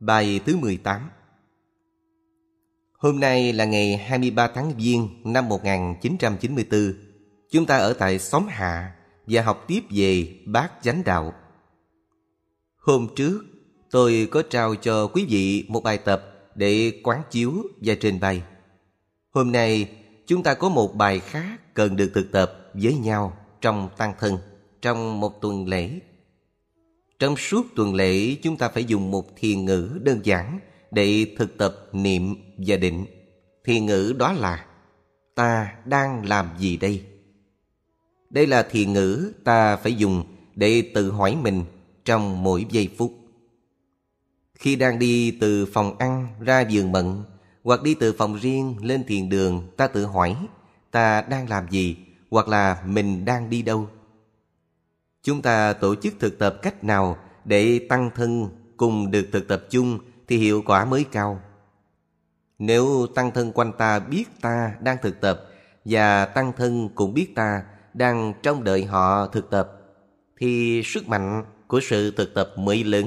Bài thứ 18 Hôm nay là ngày 23 tháng Giêng năm 1994. Chúng ta ở tại xóm Hạ và học tiếp về bát chánh đạo. Hôm trước, tôi có trao cho quý vị một bài tập để quán chiếu và trình bày. Hôm nay, chúng ta có một bài khác cần được thực tập với nhau trong tăng thân, trong một tuần lễ. Trong suốt tuần lễ, chúng ta phải dùng một thiền ngữ đơn giản để thực tập niệm và định. Thiền ngữ đó là Ta đang làm gì đây? Đây là thiền ngữ ta phải dùng để tự hỏi mình trong mỗi giây phút. Khi đang đi từ phòng ăn ra giường mận hoặc đi từ phòng riêng lên thiền đường ta tự hỏi ta đang làm gì hoặc là mình đang đi đâu. Chúng ta tổ chức thực tập cách nào để tăng thân cùng được thực tập chung thì hiệu quả mới cao. Nếu tăng thân quanh ta biết ta đang thực tập và tăng thân cũng biết ta đang trong đợi họ thực tập thì sức mạnh của sự thực tập mới lớn.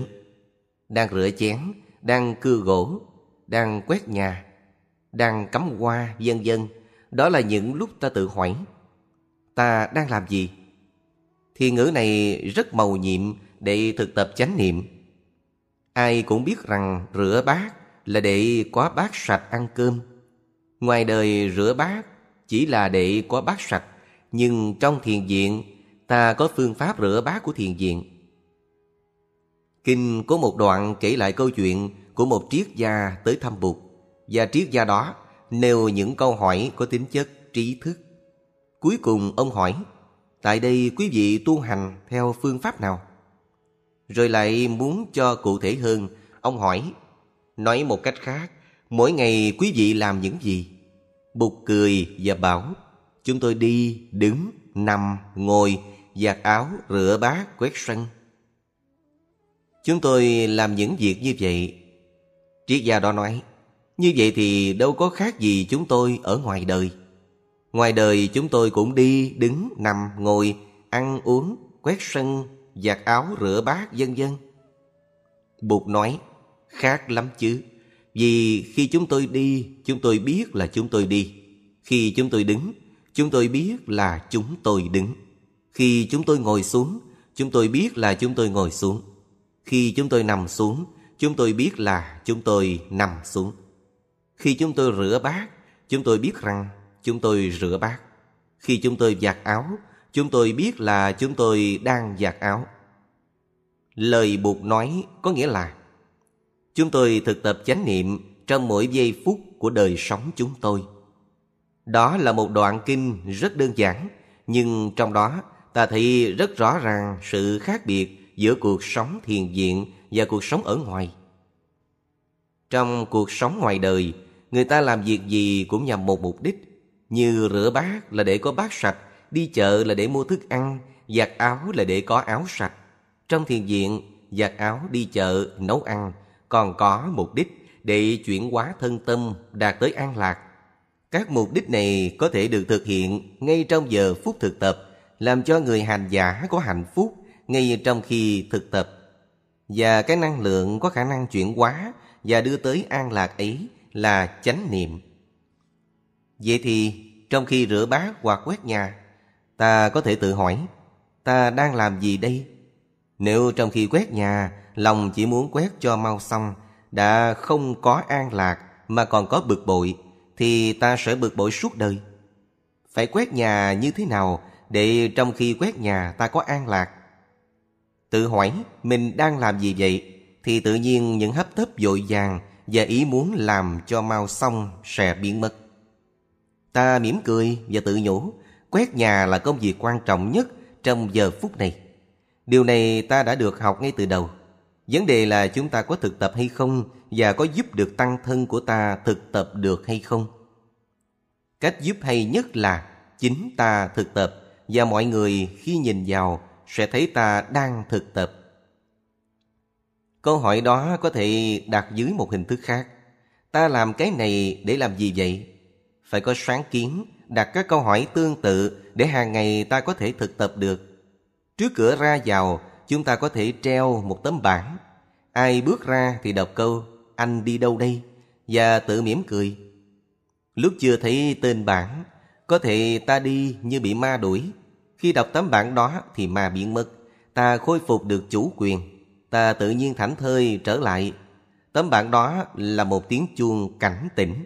Đang rửa chén, đang cưa gỗ, đang quét nhà, đang cắm hoa, vân vân. Đó là những lúc ta tự hỏi ta đang làm gì? Thì ngữ này rất màu nhiệm để thực tập chánh niệm. Ai cũng biết rằng rửa bát là để có bát sạch ăn cơm. Ngoài đời rửa bát chỉ là để có bát sạch, nhưng trong thiền viện ta có phương pháp rửa bát của thiền viện. Kinh có một đoạn kể lại câu chuyện của một triết gia tới thăm Bụt và triết gia đó nêu những câu hỏi có tính chất trí thức. Cuối cùng ông hỏi, tại đây quý vị tu hành theo phương pháp nào? Rồi lại muốn cho cụ thể hơn, ông hỏi, nói một cách khác, mỗi ngày quý vị làm những gì? Bụt cười và bảo, chúng tôi đi, đứng, nằm, ngồi, giặt áo, rửa bát, quét sân. Chúng tôi làm những việc như vậy. Triết gia đó nói, như vậy thì đâu có khác gì chúng tôi ở ngoài đời. Ngoài đời chúng tôi cũng đi, đứng, nằm, ngồi, ăn, uống, quét sân, giặt áo, rửa bát, vân vân. Bụt nói, khác lắm chứ. Vì khi chúng tôi đi, chúng tôi biết là chúng tôi đi. Khi chúng tôi đứng, chúng tôi biết là chúng tôi đứng. Khi chúng tôi ngồi xuống, chúng tôi biết là chúng tôi ngồi xuống. Khi chúng tôi nằm xuống, chúng tôi biết là chúng tôi nằm xuống. Khi chúng tôi rửa bát, chúng tôi biết rằng chúng tôi rửa bát. Khi chúng tôi giặt áo, chúng tôi biết là chúng tôi đang giặt áo. Lời buộc nói có nghĩa là Chúng tôi thực tập chánh niệm trong mỗi giây phút của đời sống chúng tôi. Đó là một đoạn kinh rất đơn giản, nhưng trong đó ta thấy rất rõ ràng sự khác biệt giữa cuộc sống thiền viện và cuộc sống ở ngoài. Trong cuộc sống ngoài đời, người ta làm việc gì cũng nhằm một mục đích, như rửa bát là để có bát sạch, đi chợ là để mua thức ăn, giặt áo là để có áo sạch. Trong thiền viện, giặt áo, đi chợ, nấu ăn còn có mục đích để chuyển hóa thân tâm đạt tới an lạc. Các mục đích này có thể được thực hiện ngay trong giờ phút thực tập, làm cho người hành giả có hạnh phúc ngay trong khi thực tập. Và cái năng lượng có khả năng chuyển hóa và đưa tới an lạc ấy là chánh niệm. Vậy thì trong khi rửa bát hoặc quét nhà, ta có thể tự hỏi, ta đang làm gì đây? Nếu trong khi quét nhà, lòng chỉ muốn quét cho mau xong, đã không có an lạc mà còn có bực bội, thì ta sẽ bực bội suốt đời. Phải quét nhà như thế nào để trong khi quét nhà ta có an lạc? Tự hỏi mình đang làm gì vậy? Thì tự nhiên những hấp tấp dội vàng và ý muốn làm cho mau xong sẽ biến mất. Ta mỉm cười và tự nhủ, quét nhà là công việc quan trọng nhất trong giờ phút này. Điều này ta đã được học ngay từ đầu. Vấn đề là chúng ta có thực tập hay không và có giúp được tăng thân của ta thực tập được hay không. Cách giúp hay nhất là chính ta thực tập và mọi người khi nhìn vào sẽ thấy ta đang thực tập. Câu hỏi đó có thể đặt dưới một hình thức khác. Ta làm cái này để làm gì vậy? Phải có sáng kiến, đặt các câu hỏi tương tự để hàng ngày ta có thể thực tập được. Trước cửa ra vào, chúng ta có thể treo một tấm bảng. Ai bước ra thì đọc câu Anh đi đâu đây? Và tự mỉm cười Lúc chưa thấy tên bảng Có thể ta đi như bị ma đuổi Khi đọc tấm bảng đó thì ma biến mất Ta khôi phục được chủ quyền Ta tự nhiên thảnh thơi trở lại Tấm bảng đó là một tiếng chuông cảnh tỉnh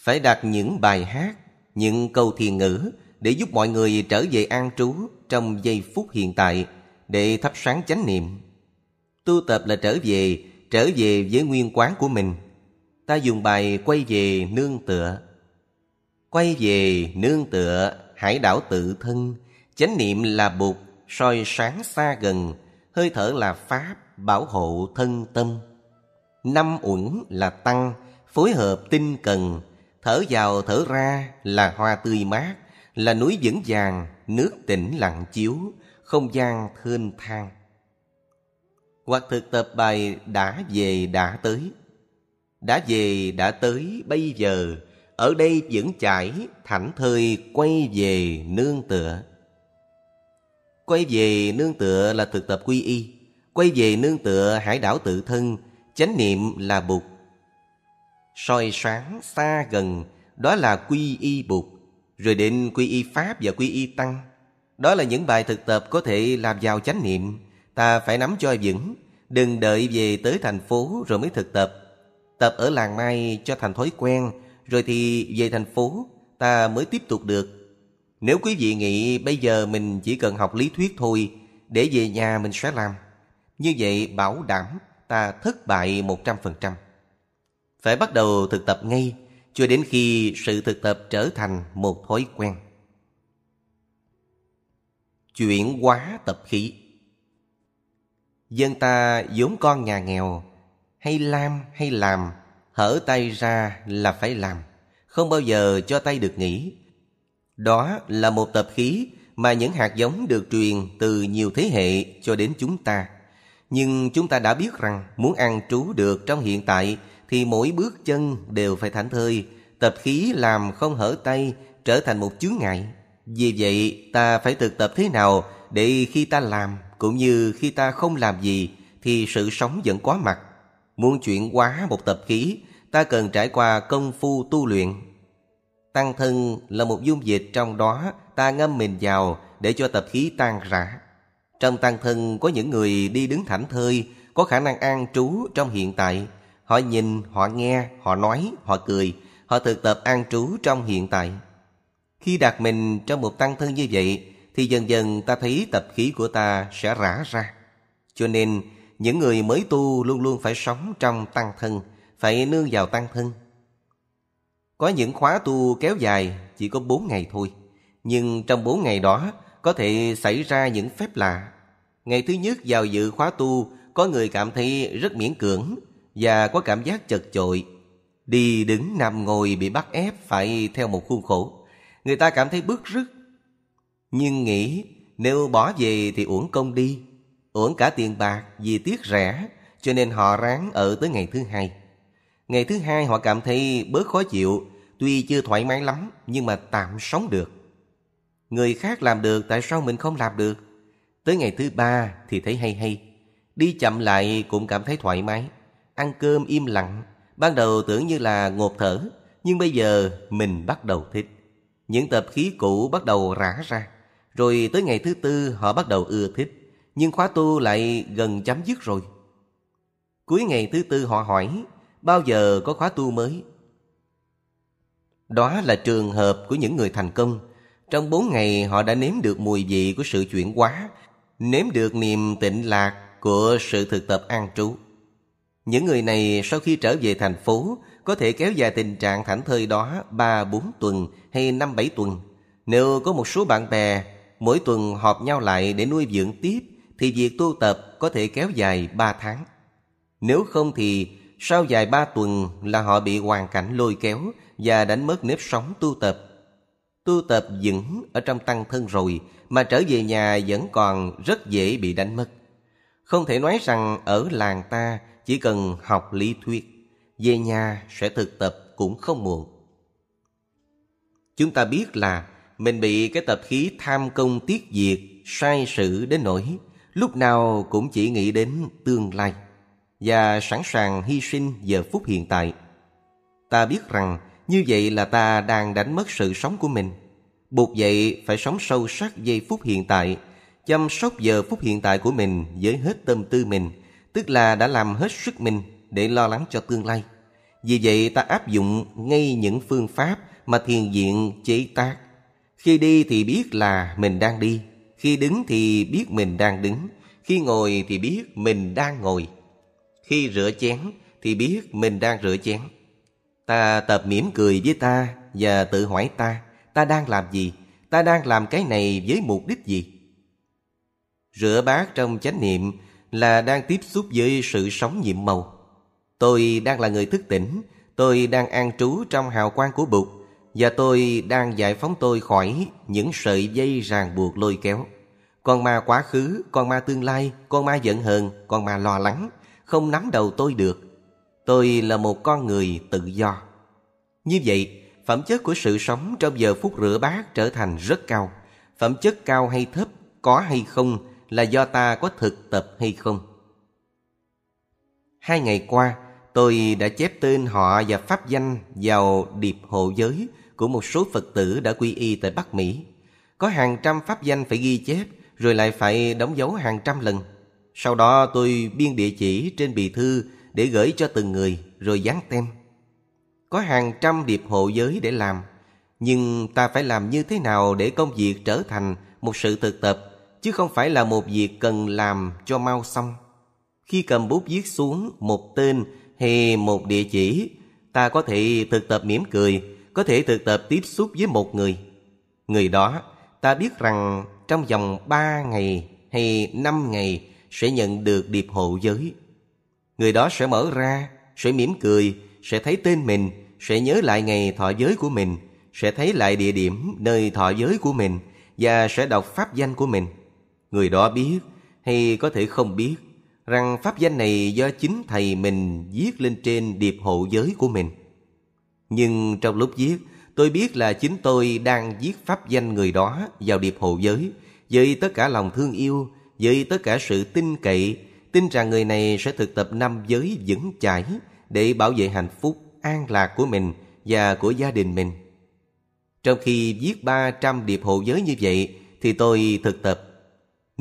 phải đặt những bài hát, Những câu thiền ngữ Để giúp mọi người trở về an trú Trong giây phút hiện tại Để thắp sáng chánh niệm. Tu tập là trở về Trở về với nguyên quán của mình. Ta dùng bài quay về nương tựa. Quay về nương tựa, Hải đảo tự thân. Chánh niệm là bụt soi sáng xa gần, Hơi thở là pháp Bảo hộ thân tâm. Năm uẩn là tăng, Phối hợp tinh cần. Thở vào thở ra là hoa tươi mát, Là núi vững vàng, Nước tĩnh lặng chiếu, Không gian thênh thang. Hoặc thực tập bài đã về đã tới. Đã về đã tới bây giờ, Ở đây vẫn chảy thảnh thơi quay về nương tựa. Quay về nương tựa là thực tập quy y, Quay về nương tựa hải đảo tự thân, Chánh niệm là bụt soi sáng xa gần, Đó là quy y bụt Rồi đến quy y pháp và quy y tăng. Đó là những bài thực tập có thể làm vào chánh niệm. Ta phải nắm cho vững, Đừng đợi về tới thành phố rồi mới thực tập. Tập ở làng mai cho thành thói quen, Rồi thì về thành phố, Ta mới tiếp tục được. Nếu quý vị nghĩ bây giờ mình chỉ cần học lý thuyết thôi, Để về nhà mình sẽ làm. Như vậy bảo đảm ta thất bại 100%. Phải bắt đầu thực tập ngay, cho đến khi sự thực tập trở thành một thói quen. Chuyển hóa tập khí. Dân ta vốn con nhà nghèo, Hay làm hay làm, Hở tay ra là phải làm, Không bao giờ cho tay được nghỉ. Đó là một tập khí Mà những hạt giống được truyền từ nhiều thế hệ cho đến chúng ta. Nhưng chúng ta đã biết rằng muốn ăn trú được trong hiện tại thì mỗi bước chân đều phải thảnh thơi, tập khí làm không hở tay trở thành một chướng ngại. Vì vậy ta phải thực tập thế nào để khi ta làm cũng như khi ta không làm gì thì sự sống vẫn có mặt. Muốn chuyển hóa một tập khí, ta cần trải qua công phu tu luyện. Tăng thân là một dung dịch trong đó ta ngâm mình vào để cho tập khí tan rã. Trong tăng thân có những người đi đứng thảnh thơi, có khả năng an trú trong hiện tại. Họ nhìn, họ nghe, họ nói, họ cười, họ thực tập an trú trong hiện tại. Khi đặt mình trong một tăng thân như vậy, thì dần dần ta thấy tập khí của ta sẽ rã ra. Cho nên, những người mới tu luôn luôn phải sống trong tăng thân, phải nương vào tăng thân. Có những khóa tu kéo dài chỉ có 4 ngày thôi, nhưng trong 4 ngày đó có thể xảy ra những phép lạ. Ngày thứ nhất vào dự khóa tu, có người cảm thấy rất miễn cưỡng và có cảm giác chật chội. Đi đứng nằm ngồi bị bắt ép phải theo một khuôn khổ. Người ta cảm thấy bức rứt. Nhưng nghĩ nếu bỏ về thì uổng công đi, uổng cả tiền bạc vì tiếc rẻ, cho nên họ ráng ở tới ngày thứ hai. Ngày thứ hai họ cảm thấy bớt khó chịu, tuy chưa thoải mái lắm nhưng mà tạm sống được. Người khác làm được tại sao mình không làm được? Tới ngày thứ ba thì thấy hay hay. Đi chậm lại cũng cảm thấy thoải mái. Ăn cơm im lặng. Ban đầu tưởng như là ngột thở. Nhưng bây giờ mình bắt đầu thích. Những tập khí cũ bắt đầu rã ra. Rồi tới ngày thứ tư họ bắt đầu ưa thích. Nhưng khóa tu lại gần chấm dứt rồi. Cuối ngày thứ tư họ hỏi bao giờ có khóa tu mới. Đó là trường hợp của những người thành công trong bốn ngày họ đã nếm được mùi vị của sự chuyển hóa, nếm được niềm tịnh lạc của sự thực tập an trú. Những người này sau khi trở về thành phố, có thể kéo dài tình trạng thảnh thơi đó ba bốn tuần hay năm bảy tuần. Nếu có một số bạn bè, mỗi tuần họp nhau lại để nuôi dưỡng tiếp, thì việc tu tập có thể kéo dài ba tháng. Nếu không thì sau dài ba tuần là họ bị hoàn cảnh lôi kéo và đánh mất nếp sống tu tập Tu tập vững ở trong tăng thân rồi, mà trở về nhà vẫn còn rất dễ bị đánh mất. Không thể nói rằng ở làng ta chỉ cần học lý thuyết, về nhà sẽ thực tập cũng không muộn. Chúng ta biết là mình bị cái tập khí tham công tiết diệt, sai sự đến nỗi lúc nào cũng chỉ nghĩ đến tương lai. và sẵn sàng hy sinh giờ phút hiện tại. Ta biết rằng như vậy là ta đang đánh mất sự sống của mình. Buộc vậy phải sống sâu sắc giây phút hiện tại, chăm sóc giờ phút hiện tại của mình với hết tâm tư mình, tức là đã làm hết sức mình để lo lắng cho tương lai. Vì vậy ta áp dụng ngay những phương pháp mà thiền viện chế tác. Khi đi thì biết là mình đang đi, khi đứng thì biết mình đang đứng, khi ngồi thì biết mình đang ngồi. Khi rửa chén thì biết mình đang rửa chén. Ta tập mỉm cười với ta và tự hỏi ta, ta đang làm gì? Ta đang làm cái này với mục đích gì? Rửa bát trong chánh niệm là đang tiếp xúc với sự sống nhiệm màu. Tôi đang là người thức tỉnh, tôi đang an trú trong hào quang của Bụt và tôi đang giải phóng tôi khỏi những sợi dây ràng buộc lôi kéo. Con ma quá khứ, con ma tương lai, con ma giận hờn, con ma lo lắng, không nắm đầu tôi được. Tôi là một con người tự do. Như vậy, phẩm chất của sự sống trong giờ phút rửa bát trở thành rất cao. Phẩm chất cao hay thấp, có hay không là do ta có thực tập hay không. Hai ngày qua, tôi đã chép tên họ và pháp danh vào điệp hộ giới của một số Phật tử đã quy y tại Bắc Mỹ. Có hàng trăm pháp danh phải ghi chép, rồi lại phải đóng dấu hàng trăm lần. Sau đó tôi biên địa chỉ trên bì thư để gửi cho từng người, rồi dán tem. Có hàng trăm điệp hộ giới để làm, nhưng ta phải làm như thế nào để công việc trở thành một sự thực tập, chứ không phải là một việc cần làm cho mau xong. Khi cầm bút viết xuống một tên hay một địa chỉ, ta có thể thực tập mỉm cười, có thể thực tập tiếp xúc với một người. Người đó, ta biết rằng trong vòng 3 ngày hay 5 ngày sẽ nhận được điệp hộ giới. Người đó sẽ mở ra, sẽ mỉm cười, sẽ thấy tên mình, sẽ nhớ lại ngày thọ giới của mình, sẽ thấy lại địa điểm nơi thọ giới của mình và sẽ đọc pháp danh của mình. Người đó biết hay có thể không biết rằng pháp danh này do chính thầy mình viết lên trên điệp hộ giới của mình. Nhưng trong lúc viết, tôi biết là chính tôi đang viết pháp danh người đó vào điệp hộ giới với tất cả lòng thương yêu, với tất cả sự tin cậy, tin rằng người này sẽ thực tập năm giới vững chãi để bảo vệ hạnh phúc, an lạc của mình và của gia đình mình. Trong khi viết 300 điệp hộ giới như vậy thì tôi thực tập.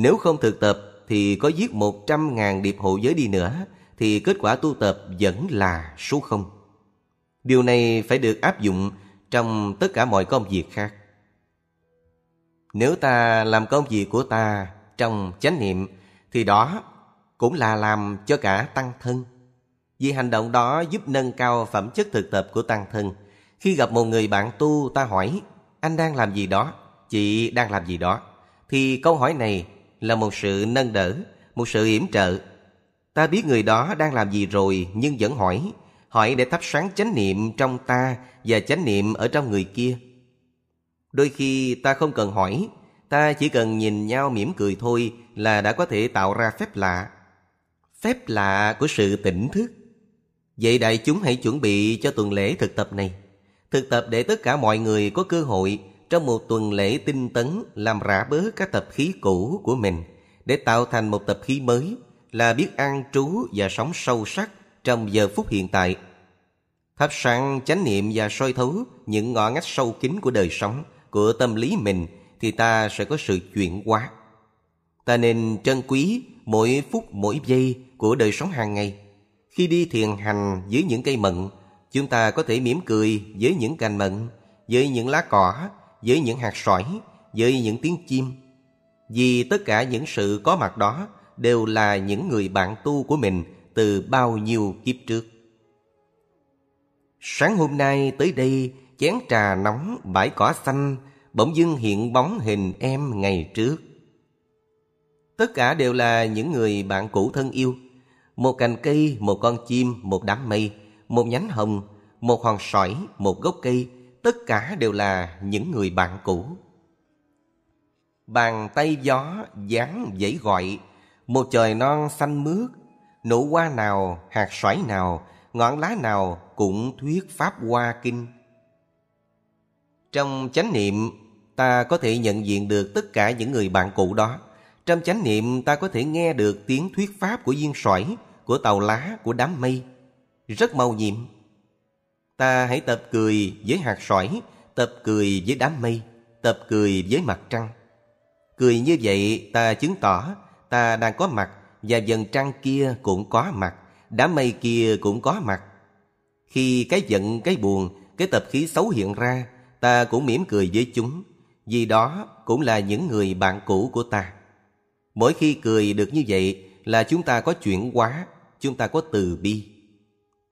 Nếu không thực tập thì có giết 100.000 điệp hộ giới đi nữa thì kết quả tu tập vẫn là số không. Điều này phải được áp dụng trong tất cả mọi công việc khác. Nếu ta làm công việc của ta trong chánh niệm thì đó cũng là làm cho cả tăng thân. Vì hành động đó giúp nâng cao phẩm chất thực tập của tăng thân. Khi gặp một người bạn tu ta hỏi anh đang làm gì đó, chị đang làm gì đó thì câu hỏi này là một sự nâng đỡ, một sự yểm trợ. Ta biết người đó đang làm gì rồi nhưng vẫn hỏi, hỏi để thắp sáng chánh niệm trong ta và chánh niệm ở trong người kia. Đôi khi ta không cần hỏi, ta chỉ cần nhìn nhau mỉm cười thôi là đã có thể tạo ra phép lạ. Phép lạ của sự tỉnh thức. Vậy đại chúng hãy chuẩn bị cho tuần lễ thực tập này. Thực tập để tất cả mọi người có cơ hội trong một tuần lễ tinh tấn làm rã bớ các tập khí cũ của mình để tạo thành một tập khí mới là biết an trú và sống sâu sắc trong giờ phút hiện tại. Thắp sáng chánh niệm và soi thấu những ngõ ngách sâu kín của đời sống, của tâm lý mình thì ta sẽ có sự chuyển hóa. Ta nên trân quý mỗi phút mỗi giây của đời sống hàng ngày. Khi đi thiền hành dưới những cây mận, chúng ta có thể mỉm cười với những cành mận, với những lá cỏ, với những hạt sỏi, với những tiếng chim. Vì tất cả những sự có mặt đó đều là những người bạn tu của mình từ bao nhiêu kiếp trước. Sáng hôm nay tới đây, chén trà nóng, bãi cỏ xanh, bỗng dưng hiện bóng hình em ngày trước. Tất cả đều là những người bạn cũ thân yêu. Một cành cây, một con chim, một đám mây, một nhánh hồng, một hòn sỏi, một gốc cây, tất cả đều là những người bạn cũ. Bàn tay gió dáng dãy gọi, một trời non xanh mướt, nụ hoa nào, hạt xoải nào, ngọn lá nào cũng thuyết pháp hoa kinh. Trong chánh niệm, ta có thể nhận diện được tất cả những người bạn cũ đó. Trong chánh niệm, ta có thể nghe được tiếng thuyết pháp của viên sỏi, của tàu lá, của đám mây. Rất màu nhiệm. Ta hãy tập cười với hạt sỏi, tập cười với đám mây, tập cười với mặt trăng. Cười như vậy ta chứng tỏ ta đang có mặt và dần trăng kia cũng có mặt, đám mây kia cũng có mặt. Khi cái giận, cái buồn, cái tập khí xấu hiện ra, ta cũng mỉm cười với chúng, vì đó cũng là những người bạn cũ của ta. Mỗi khi cười được như vậy là chúng ta có chuyển hóa, chúng ta có từ bi.